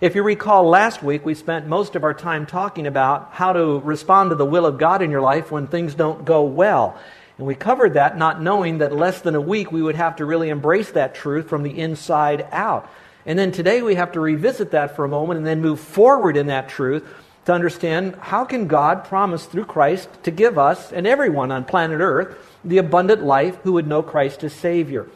If you recall, last week we spent most of our time talking about how to respond to the will of God in your life when things don't go well. And we covered that not knowing that less than a week we would have to really embrace that truth from the inside out. And then today we have to revisit that for a moment and then move forward in that truth to understand how can God promise through Christ to give us and everyone on planet Earth the abundant life who would know Christ as Savior.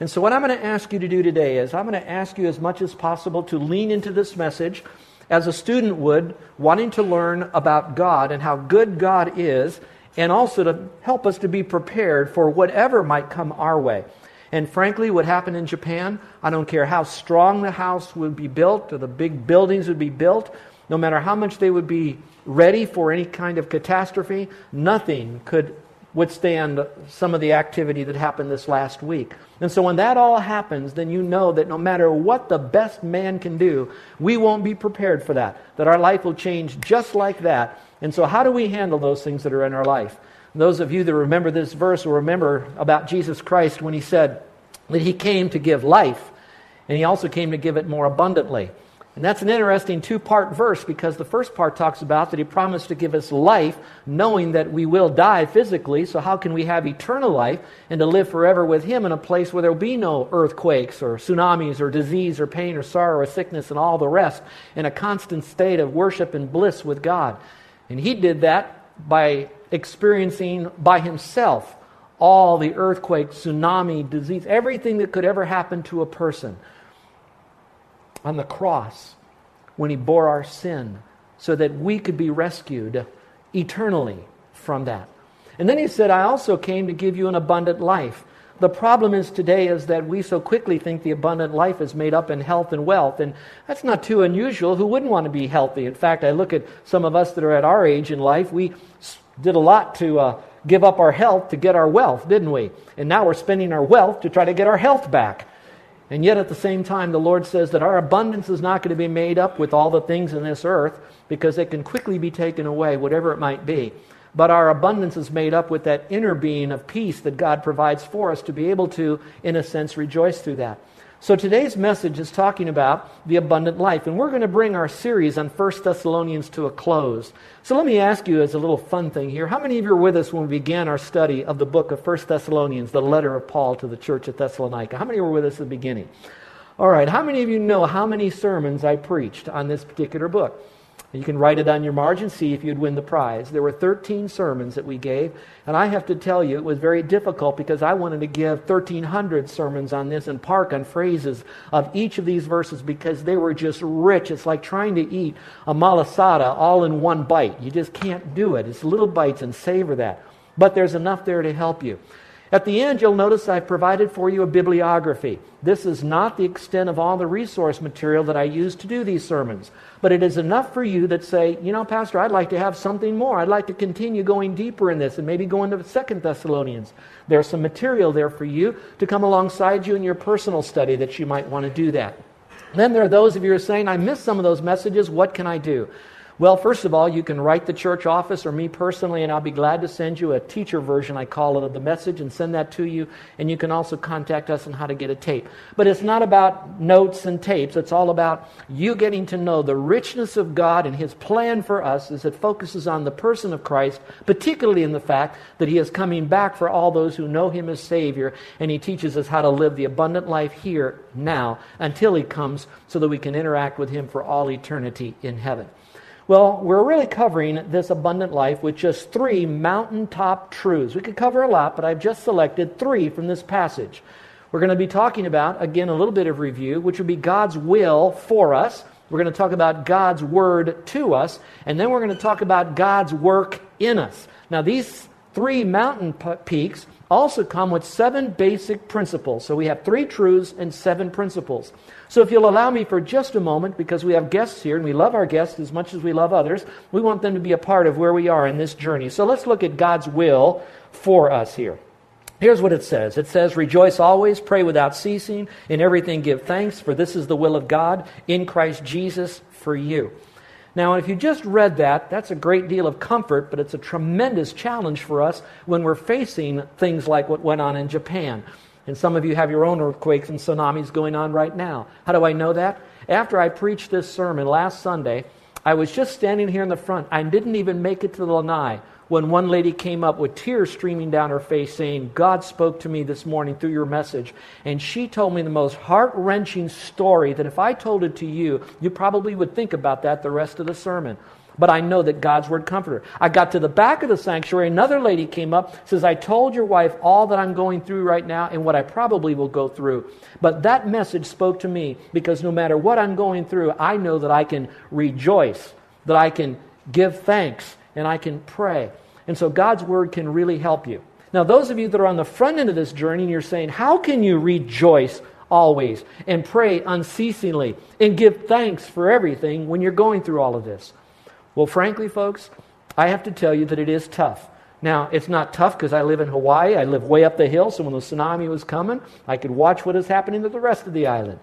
And so, what I'm going to ask you to do today is I'm going to ask you as much as possible to lean into this message as a student would, wanting to learn about God and how good God is, and also to help us to be prepared for whatever might come our way. And frankly, what happened in Japan, I don't care how strong the house would be built or the big buildings would be built, no matter how much they would be ready for any kind of catastrophe, nothing could withstand some of the activity that happened this last week. And so when that all happens, then you know that no matter what the best man can do, we won't be prepared for that, that our life will change just like that. And so, how do we handle those things that are in our life? Those of you that remember this verse will remember about Jesus Christ when he said that he came to give life, and he also came to give it more abundantly. And that's an interesting two part verse because the first part talks about that he promised to give us life, knowing that we will die physically. So, how can we have eternal life and to live forever with him in a place where there will be no earthquakes or tsunamis or disease or pain or sorrow or sickness and all the rest in a constant state of worship and bliss with God? And he did that by experiencing by himself all the earthquake, tsunami, disease, everything that could ever happen to a person on the cross when he bore our sin so that we could be rescued eternally from that. And then he said, I also came to give you an abundant life. The problem is today is that we so quickly think the abundant life is made up in health and wealth, and that's not too unusual. Who wouldn't want to be healthy? In fact, I look at some of us that are at our age in life. We did a lot to uh, give up our health to get our wealth, didn't we? And now we're spending our wealth to try to get our health back. And yet, at the same time, the Lord says that our abundance is not going to be made up with all the things in this earth because it can quickly be taken away, whatever it might be. But our abundance is made up with that inner being of peace that God provides for us to be able to, in a sense, rejoice through that. So today's message is talking about the abundant life, and we're going to bring our series on 1 Thessalonians to a close. So let me ask you as a little fun thing here, how many of you were with us when we began our study of the book of 1 Thessalonians, the letter of Paul to the church at Thessalonica? How many were with us at the beginning? All right, how many of you know how many sermons I preached on this particular book? You can write it on your margin, see if you'd win the prize. There were 13 sermons that we gave, and I have to tell you, it was very difficult because I wanted to give 1,300 sermons on this and park on phrases of each of these verses because they were just rich. It's like trying to eat a malasada all in one bite. You just can't do it. It's little bites and savor that. But there's enough there to help you. At the end, you'll notice I've provided for you a bibliography. This is not the extent of all the resource material that I use to do these sermons, but it is enough for you that say, you know, Pastor, I'd like to have something more. I'd like to continue going deeper in this and maybe go into Second Thessalonians. There's some material there for you to come alongside you in your personal study that you might want to do that. Then there are those of you who are saying, I missed some of those messages. What can I do? Well, first of all, you can write the church office or me personally, and I'll be glad to send you a teacher version, I call it, of the message and send that to you. And you can also contact us on how to get a tape. But it's not about notes and tapes, it's all about you getting to know the richness of God and His plan for us as it focuses on the person of Christ, particularly in the fact that He is coming back for all those who know Him as Savior, and He teaches us how to live the abundant life here, now, until He comes, so that we can interact with Him for all eternity in heaven. Well, we're really covering this abundant life with just three mountaintop truths. We could cover a lot, but I've just selected three from this passage. We're going to be talking about, again, a little bit of review, which would be God's will for us. We're going to talk about God's word to us, and then we're going to talk about God's work in us. Now, these three mountain peaks also come with seven basic principles. So we have three truths and seven principles. So if you'll allow me for just a moment, because we have guests here and we love our guests as much as we love others, we want them to be a part of where we are in this journey. So let's look at God's will for us here. Here's what it says it says, Rejoice always, pray without ceasing, in everything give thanks, for this is the will of God in Christ Jesus for you. Now, if you just read that, that's a great deal of comfort, but it's a tremendous challenge for us when we're facing things like what went on in Japan. And some of you have your own earthquakes and tsunamis going on right now. How do I know that? After I preached this sermon last Sunday, I was just standing here in the front. I didn't even make it to the lanai when one lady came up with tears streaming down her face saying, God spoke to me this morning through your message. And she told me the most heart wrenching story that if I told it to you, you probably would think about that the rest of the sermon. But I know that God's word comforter. I got to the back of the sanctuary. Another lady came up, says, I told your wife all that I'm going through right now and what I probably will go through. But that message spoke to me because no matter what I'm going through, I know that I can rejoice, that I can give thanks, and I can pray. And so God's word can really help you. Now, those of you that are on the front end of this journey and you're saying, How can you rejoice always and pray unceasingly and give thanks for everything when you're going through all of this? Well, frankly, folks, I have to tell you that it is tough. Now, it's not tough because I live in Hawaii. I live way up the hill, so when the tsunami was coming, I could watch what is happening to the rest of the island.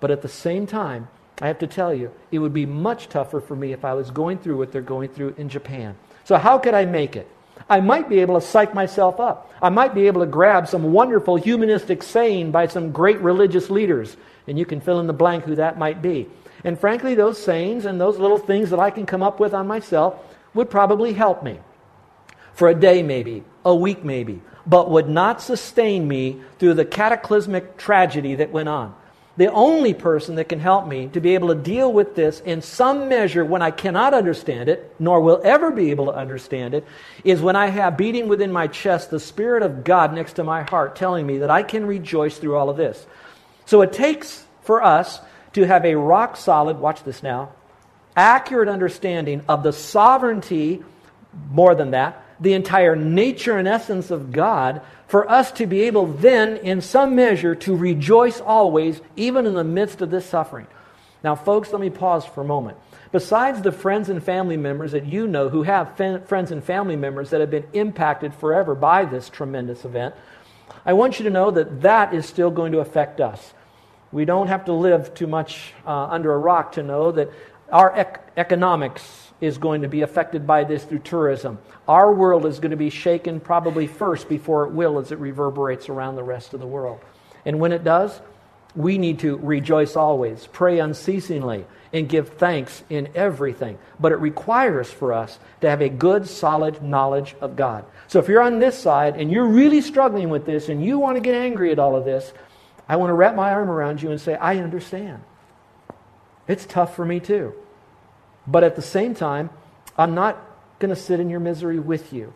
But at the same time, I have to tell you, it would be much tougher for me if I was going through what they're going through in Japan. So, how could I make it? I might be able to psych myself up. I might be able to grab some wonderful humanistic saying by some great religious leaders, and you can fill in the blank who that might be. And frankly, those sayings and those little things that I can come up with on myself would probably help me for a day, maybe, a week, maybe, but would not sustain me through the cataclysmic tragedy that went on the only person that can help me to be able to deal with this in some measure when I cannot understand it, nor will ever be able to understand it, is when I have beating within my chest the Spirit of God next to my heart telling me that I can rejoice through all of this. So it takes for us to have a rock solid, watch this now, accurate understanding of the sovereignty, more than that, the entire nature and essence of God for us to be able then, in some measure, to rejoice always, even in the midst of this suffering. Now, folks, let me pause for a moment. Besides the friends and family members that you know who have friends and family members that have been impacted forever by this tremendous event, I want you to know that that is still going to affect us. We don't have to live too much uh, under a rock to know that our ec- economics is going to be affected by this through tourism. Our world is going to be shaken probably first before it will as it reverberates around the rest of the world. And when it does, we need to rejoice always, pray unceasingly, and give thanks in everything. But it requires for us to have a good, solid knowledge of God. So if you're on this side and you're really struggling with this and you want to get angry at all of this, I want to wrap my arm around you and say, I understand. It's tough for me too. But at the same time, I'm not going to sit in your misery with you.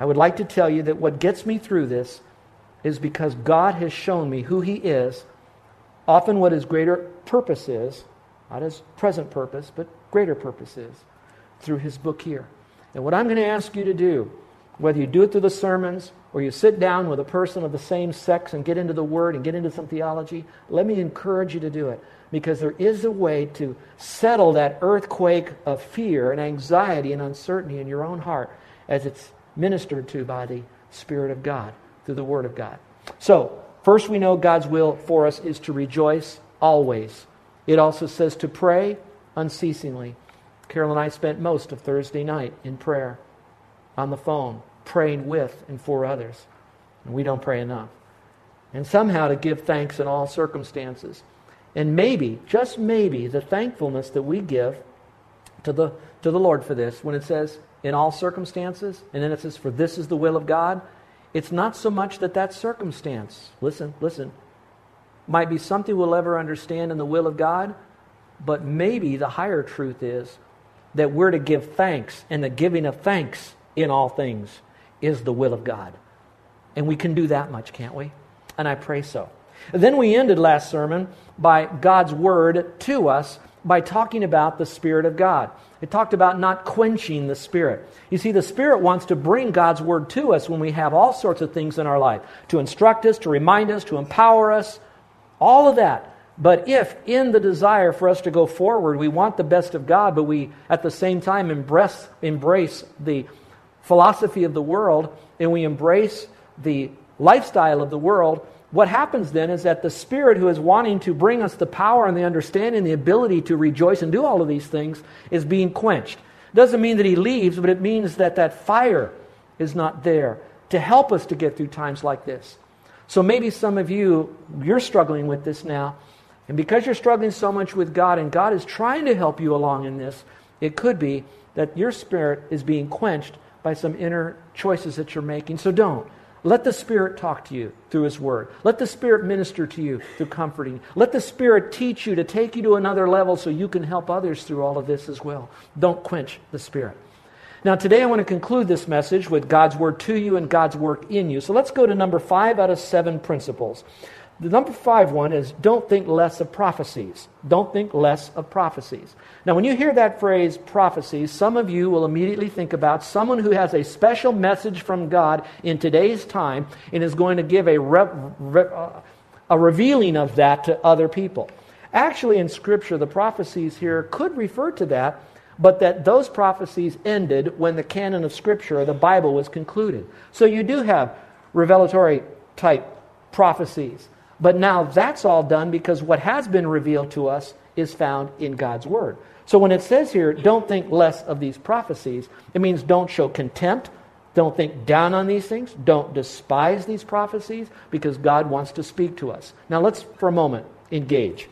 I would like to tell you that what gets me through this is because God has shown me who He is, often what His greater purpose is, not His present purpose, but greater purpose is, through His book here. And what I'm going to ask you to do, whether you do it through the sermons or you sit down with a person of the same sex and get into the Word and get into some theology, let me encourage you to do it because there is a way to settle that earthquake of fear and anxiety and uncertainty in your own heart as it's ministered to by the Spirit of God through the Word of God. So, first we know God's will for us is to rejoice always. It also says to pray unceasingly. Carol and I spent most of Thursday night in prayer on the phone, praying with and for others. And we don't pray enough. And somehow to give thanks in all circumstances. And maybe, just maybe, the thankfulness that we give to the, to the Lord for this, when it says, in all circumstances, and then it says, for this is the will of God, it's not so much that that circumstance, listen, listen, might be something we'll ever understand in the will of God, but maybe the higher truth is that we're to give thanks, and the giving of thanks in all things is the will of God. And we can do that much, can't we? And I pray so. Then we ended last sermon by God's word to us by talking about the Spirit of God. It talked about not quenching the Spirit. You see, the Spirit wants to bring God's word to us when we have all sorts of things in our life to instruct us, to remind us, to empower us, all of that. But if, in the desire for us to go forward, we want the best of God, but we at the same time embrace, embrace the philosophy of the world and we embrace the lifestyle of the world, what happens then is that the Spirit who is wanting to bring us the power and the understanding, the ability to rejoice and do all of these things, is being quenched. Doesn't mean that He leaves, but it means that that fire is not there to help us to get through times like this. So maybe some of you, you're struggling with this now. And because you're struggling so much with God and God is trying to help you along in this, it could be that your spirit is being quenched by some inner choices that you're making. So don't. Let the Spirit talk to you through His Word. Let the Spirit minister to you through comforting. Let the Spirit teach you to take you to another level so you can help others through all of this as well. Don't quench the Spirit. Now, today I want to conclude this message with God's Word to you and God's work in you. So let's go to number five out of seven principles. The number five one is don't think less of prophecies. Don't think less of prophecies. Now, when you hear that phrase prophecies, some of you will immediately think about someone who has a special message from God in today's time and is going to give a, re- re- uh, a revealing of that to other people. Actually, in Scripture, the prophecies here could refer to that, but that those prophecies ended when the canon of Scripture, or the Bible, was concluded. So you do have revelatory type prophecies. But now that's all done because what has been revealed to us is found in God's Word. So when it says here, don't think less of these prophecies, it means don't show contempt, don't think down on these things, don't despise these prophecies, because God wants to speak to us. Now let's, for a moment, engage.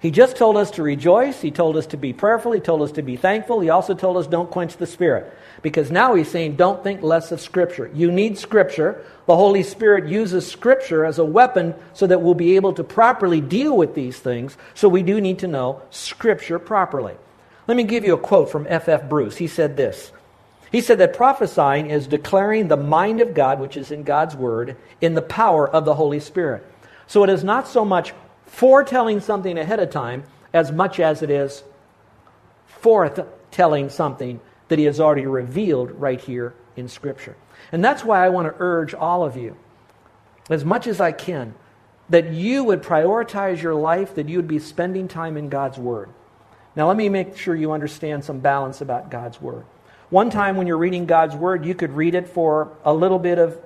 He just told us to rejoice. He told us to be prayerful. He told us to be thankful. He also told us don't quench the Spirit. Because now he's saying don't think less of Scripture. You need Scripture. The Holy Spirit uses Scripture as a weapon so that we'll be able to properly deal with these things. So we do need to know Scripture properly. Let me give you a quote from F.F. F. Bruce. He said this. He said that prophesying is declaring the mind of God, which is in God's Word, in the power of the Holy Spirit. So it is not so much foretelling something ahead of time as much as it is foretelling something that He has already revealed right here in Scripture. And that's why I want to urge all of you, as much as I can, that you would prioritize your life, that you would be spending time in God's Word. Now, let me make sure you understand some balance about God's Word. One time when you're reading God's Word, you could read it for a little bit of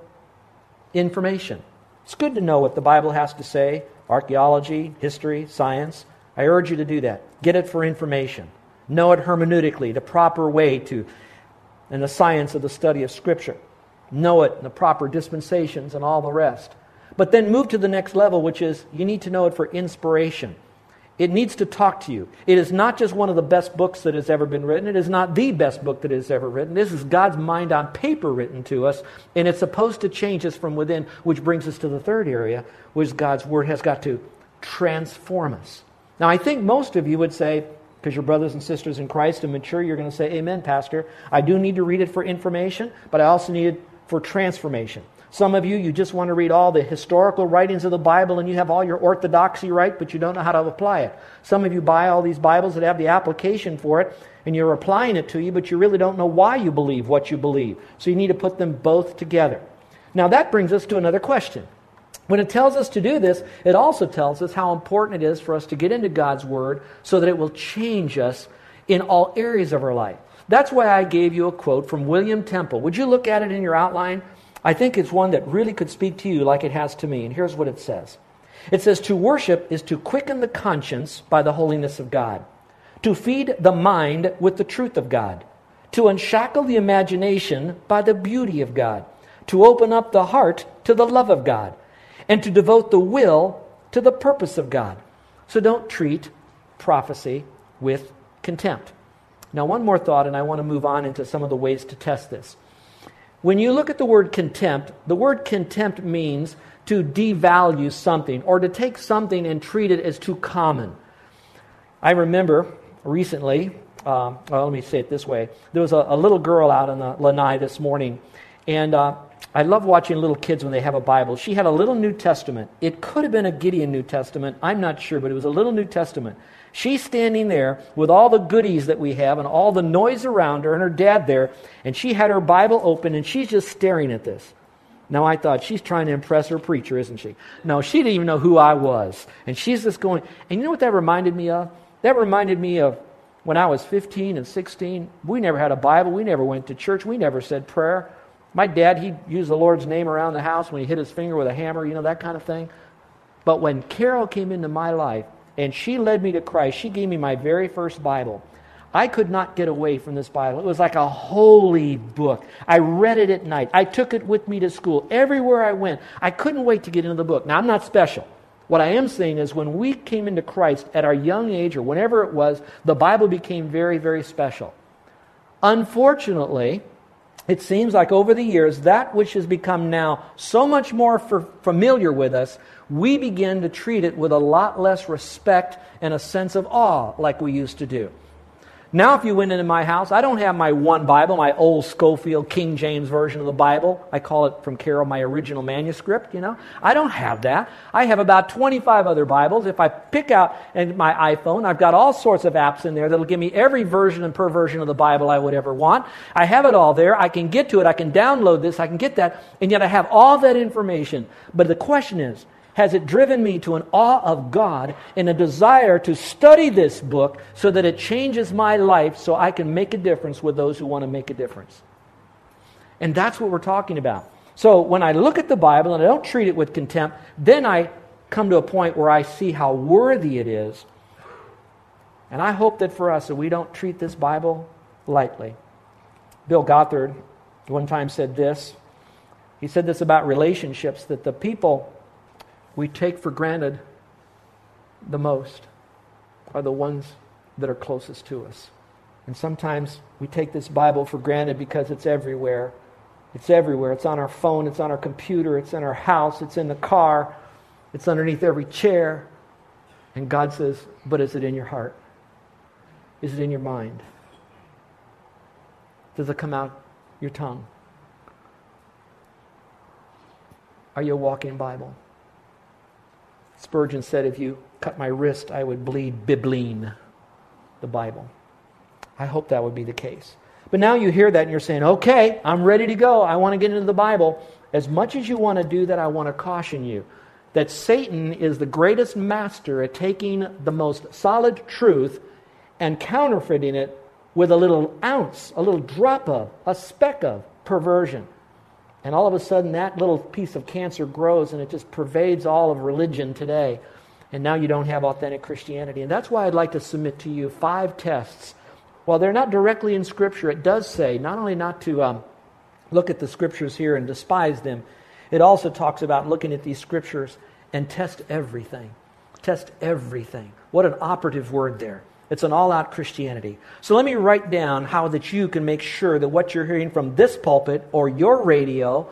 information. It's good to know what the Bible has to say archaeology, history, science. I urge you to do that. Get it for information. Know it hermeneutically, the proper way to, and the science of the study of Scripture. Know it in the proper dispensations and all the rest. But then move to the next level, which is you need to know it for inspiration. It needs to talk to you. It is not just one of the best books that has ever been written. It is not the best book that has ever written. This is God's mind on paper written to us, and it's supposed to change us from within, which brings us to the third area, which God's Word has got to transform us. Now, I think most of you would say, because you're brothers and sisters in Christ and mature, you're going to say, Amen, Pastor. I do need to read it for information, but I also need it for transformation. Some of you, you just want to read all the historical writings of the Bible and you have all your orthodoxy right, but you don't know how to apply it. Some of you buy all these Bibles that have the application for it and you're applying it to you, but you really don't know why you believe what you believe. So you need to put them both together. Now that brings us to another question. When it tells us to do this, it also tells us how important it is for us to get into God's Word so that it will change us in all areas of our life. That's why I gave you a quote from William Temple. Would you look at it in your outline? I think it's one that really could speak to you like it has to me. And here's what it says It says, To worship is to quicken the conscience by the holiness of God, to feed the mind with the truth of God, to unshackle the imagination by the beauty of God, to open up the heart to the love of God, and to devote the will to the purpose of God. So don't treat prophecy with contempt. Now, one more thought, and I want to move on into some of the ways to test this. When you look at the word contempt, the word contempt means to devalue something or to take something and treat it as too common. I remember recently uh, well, let me say it this way. There was a, a little girl out in the lanai this morning, and uh, I love watching little kids when they have a Bible. She had a little New Testament. It could have been a Gideon New Testament. I'm not sure, but it was a little New Testament. She's standing there with all the goodies that we have and all the noise around her and her dad there, and she had her Bible open and she's just staring at this. Now I thought she's trying to impress her preacher, isn't she? No, she didn't even know who I was. And she's just going, and you know what that reminded me of? That reminded me of when I was 15 and 16. We never had a Bible. We never went to church. We never said prayer. My dad, he used the Lord's name around the house when he hit his finger with a hammer, you know, that kind of thing. But when Carol came into my life and she led me to Christ, she gave me my very first Bible. I could not get away from this Bible. It was like a holy book. I read it at night. I took it with me to school. Everywhere I went, I couldn't wait to get into the book. Now, I'm not special. What I am saying is, when we came into Christ at our young age or whenever it was, the Bible became very, very special. Unfortunately, it seems like over the years, that which has become now so much more familiar with us, we begin to treat it with a lot less respect and a sense of awe like we used to do. Now, if you went into my house, I don't have my one Bible, my old Scofield King James Version of the Bible. I call it from Carol my original manuscript, you know. I don't have that. I have about 25 other Bibles. If I pick out my iPhone, I've got all sorts of apps in there that'll give me every version and perversion of the Bible I would ever want. I have it all there. I can get to it. I can download this. I can get that. And yet I have all that information. But the question is, has it driven me to an awe of God and a desire to study this book so that it changes my life so I can make a difference with those who want to make a difference. And that's what we're talking about. So when I look at the Bible and I don't treat it with contempt, then I come to a point where I see how worthy it is. And I hope that for us that we don't treat this Bible lightly. Bill Gothard one time said this. He said this about relationships that the people we take for granted the most are the ones that are closest to us. And sometimes we take this Bible for granted because it's everywhere. It's everywhere. It's on our phone, it's on our computer, it's in our house, it's in the car, it's underneath every chair. And God says, But is it in your heart? Is it in your mind? Does it come out your tongue? Are you a walking Bible? Spurgeon said, If you cut my wrist, I would bleed Bibline, the Bible. I hope that would be the case. But now you hear that and you're saying, okay, I'm ready to go. I want to get into the Bible. As much as you want to do that, I want to caution you that Satan is the greatest master at taking the most solid truth and counterfeiting it with a little ounce, a little drop of, a speck of perversion. And all of a sudden, that little piece of cancer grows and it just pervades all of religion today. And now you don't have authentic Christianity. And that's why I'd like to submit to you five tests. While they're not directly in Scripture, it does say not only not to um, look at the Scriptures here and despise them, it also talks about looking at these Scriptures and test everything. Test everything. What an operative word there. It's an all out Christianity. So let me write down how that you can make sure that what you're hearing from this pulpit or your radio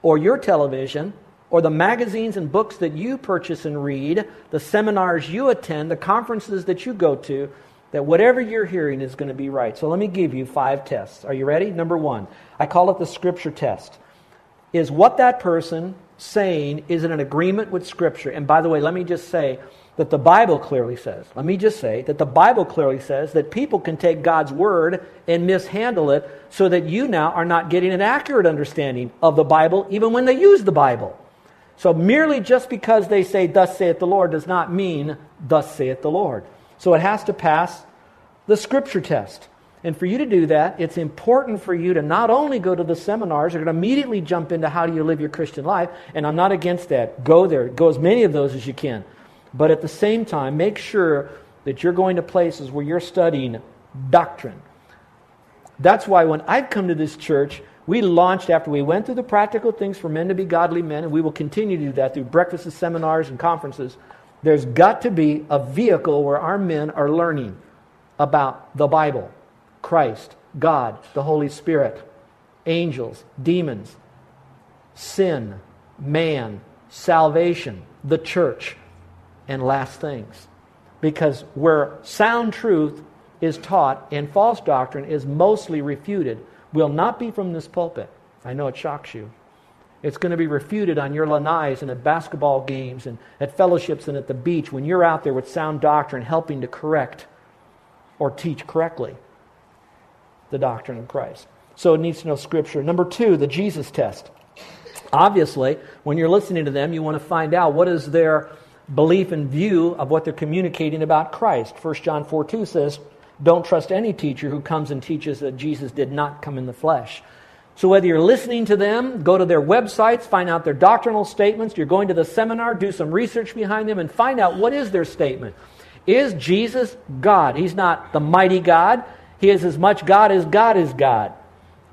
or your television or the magazines and books that you purchase and read, the seminars you attend, the conferences that you go to, that whatever you're hearing is going to be right. So let me give you five tests. Are you ready? Number one, I call it the scripture test. Is what that person saying is in an agreement with scripture? And by the way, let me just say, that the Bible clearly says. Let me just say that the Bible clearly says that people can take God's word and mishandle it so that you now are not getting an accurate understanding of the Bible even when they use the Bible. So merely just because they say, Thus saith the Lord, does not mean, Thus saith the Lord. So it has to pass the scripture test. And for you to do that, it's important for you to not only go to the seminars, you're going to immediately jump into how do you live your Christian life, and I'm not against that. Go there. Go as many of those as you can. But at the same time, make sure that you're going to places where you're studying doctrine. That's why when I've come to this church, we launched after we went through the practical things for men to be godly men, and we will continue to do that through breakfasts, seminars, and conferences. There's got to be a vehicle where our men are learning about the Bible, Christ, God, the Holy Spirit, angels, demons, sin, man, salvation, the church, and last things. Because where sound truth is taught and false doctrine is mostly refuted will not be from this pulpit. I know it shocks you. It's going to be refuted on your lanais and at basketball games and at fellowships and at the beach when you're out there with sound doctrine helping to correct or teach correctly the doctrine of Christ. So it needs to know Scripture. Number two, the Jesus test. Obviously, when you're listening to them, you want to find out what is their belief and view of what they're communicating about Christ. 1 John 4 2 says, Don't trust any teacher who comes and teaches that Jesus did not come in the flesh. So, whether you're listening to them, go to their websites, find out their doctrinal statements, you're going to the seminar, do some research behind them, and find out what is their statement. Is Jesus God? He's not the mighty God. He is as much God as God is God.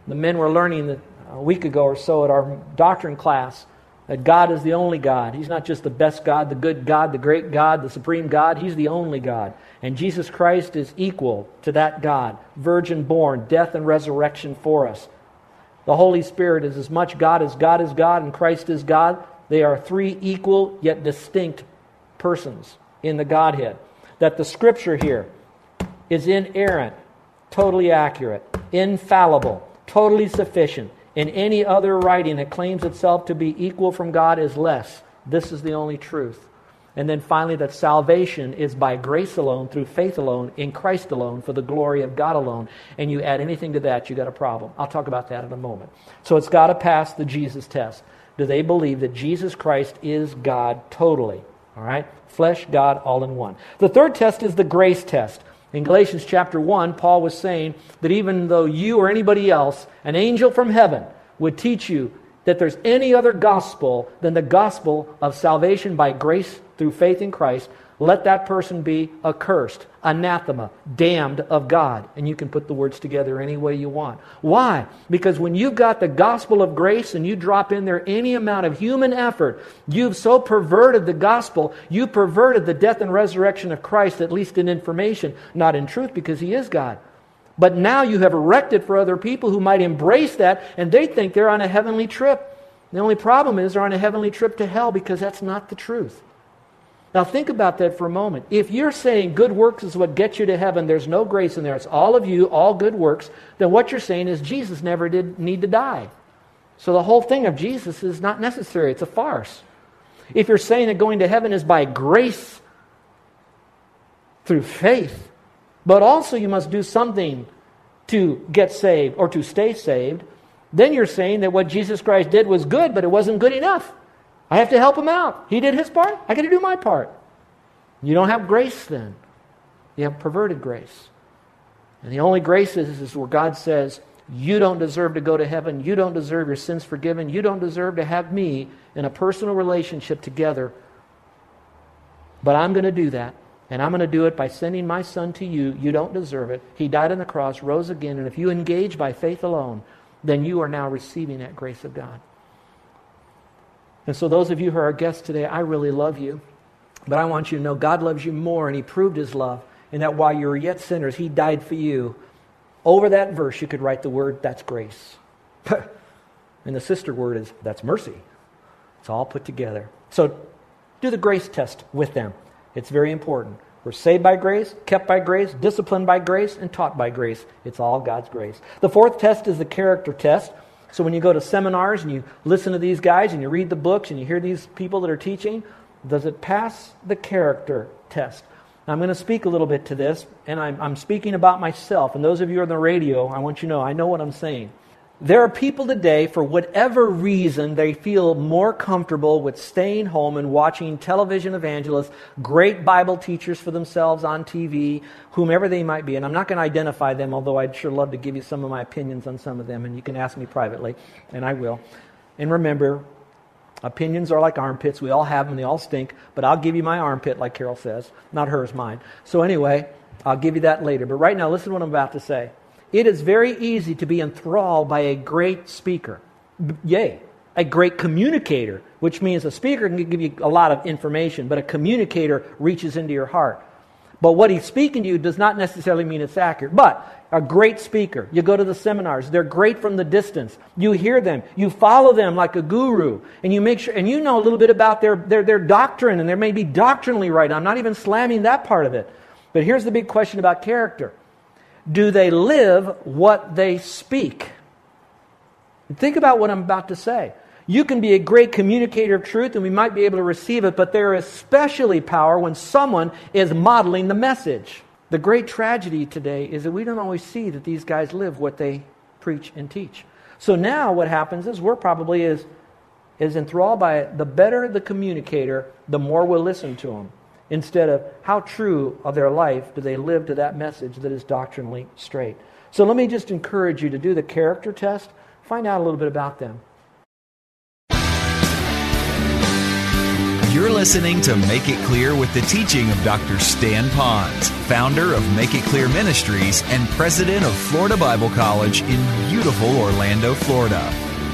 The men were learning a week ago or so at our doctrine class that God is the only God. He's not just the best God, the good God, the great God, the supreme God. He's the only God. And Jesus Christ is equal to that God, virgin born, death and resurrection for us. The Holy Spirit is as much God as God is God and Christ is God. They are three equal yet distinct persons in the Godhead. That the scripture here is inerrant, totally accurate, infallible, totally sufficient, and any other writing that claims itself to be equal from God is less. This is the only truth. And then finally, that salvation is by grace alone, through faith alone, in Christ alone, for the glory of God alone. And you add anything to that, you got a problem. I'll talk about that in a moment. So it's got to pass the Jesus test. Do they believe that Jesus Christ is God totally? All right? Flesh, God, all in one. The third test is the grace test. In Galatians chapter 1, Paul was saying that even though you or anybody else, an angel from heaven, would teach you that there's any other gospel than the gospel of salvation by grace through faith in Christ, let that person be accursed, anathema, damned of God. And you can put the words together any way you want. Why? Because when you've got the gospel of grace and you drop in there any amount of human effort, you've so perverted the gospel, you perverted the death and resurrection of Christ, at least in information, not in truth, because he is God. But now you have erected for other people who might embrace that and they think they're on a heavenly trip. The only problem is they're on a heavenly trip to hell because that's not the truth. Now, think about that for a moment. If you're saying good works is what gets you to heaven, there's no grace in there, it's all of you, all good works, then what you're saying is Jesus never did need to die. So the whole thing of Jesus is not necessary, it's a farce. If you're saying that going to heaven is by grace through faith, but also you must do something to get saved or to stay saved, then you're saying that what Jesus Christ did was good, but it wasn't good enough. I have to help him out. He did his part. I got to do my part. You don't have grace then. You have perverted grace. And the only grace is, is where God says, You don't deserve to go to heaven. You don't deserve your sins forgiven. You don't deserve to have me in a personal relationship together. But I'm going to do that. And I'm going to do it by sending my son to you. You don't deserve it. He died on the cross, rose again. And if you engage by faith alone, then you are now receiving that grace of God. And so, those of you who are our guests today, I really love you. But I want you to know God loves you more, and He proved His love in that while you were yet sinners, He died for you. Over that verse, you could write the word, that's grace. and the sister word is, that's mercy. It's all put together. So, do the grace test with them. It's very important. We're saved by grace, kept by grace, disciplined by grace, and taught by grace. It's all God's grace. The fourth test is the character test. So when you go to seminars and you listen to these guys and you read the books and you hear these people that are teaching, does it pass the character test? Now, I'm going to speak a little bit to this, and I'm, I'm speaking about myself. And those of you on the radio, I want you to know I know what I'm saying. There are people today, for whatever reason, they feel more comfortable with staying home and watching television evangelists, great Bible teachers for themselves on TV, whomever they might be. And I'm not going to identify them, although I'd sure love to give you some of my opinions on some of them, and you can ask me privately, and I will. And remember, opinions are like armpits. We all have them, they all stink, but I'll give you my armpit, like Carol says. Not hers, mine. So, anyway, I'll give you that later. But right now, listen to what I'm about to say. It is very easy to be enthralled by a great speaker. Yay, a great communicator, which means a speaker can give you a lot of information, but a communicator reaches into your heart. But what he's speaking to you does not necessarily mean it's accurate. But a great speaker, you go to the seminars, they're great from the distance. You hear them, you follow them like a guru, and you make sure, and you know a little bit about their, their, their doctrine, and they may be doctrinally right. I'm not even slamming that part of it. But here's the big question about character Do they live what they speak? Think about what I'm about to say. You can be a great communicator of truth and we might be able to receive it, but there is especially power when someone is modeling the message. The great tragedy today is that we don't always see that these guys live what they preach and teach. So now what happens is we're probably as, as enthralled by it. The better the communicator, the more we'll listen to them. Instead of how true of their life do they live to that message that is doctrinally straight. So let me just encourage you to do the character test, find out a little bit about them. You're listening to Make It Clear with the teaching of Dr. Stan Ponz, founder of Make It Clear Ministries and president of Florida Bible College in beautiful Orlando, Florida.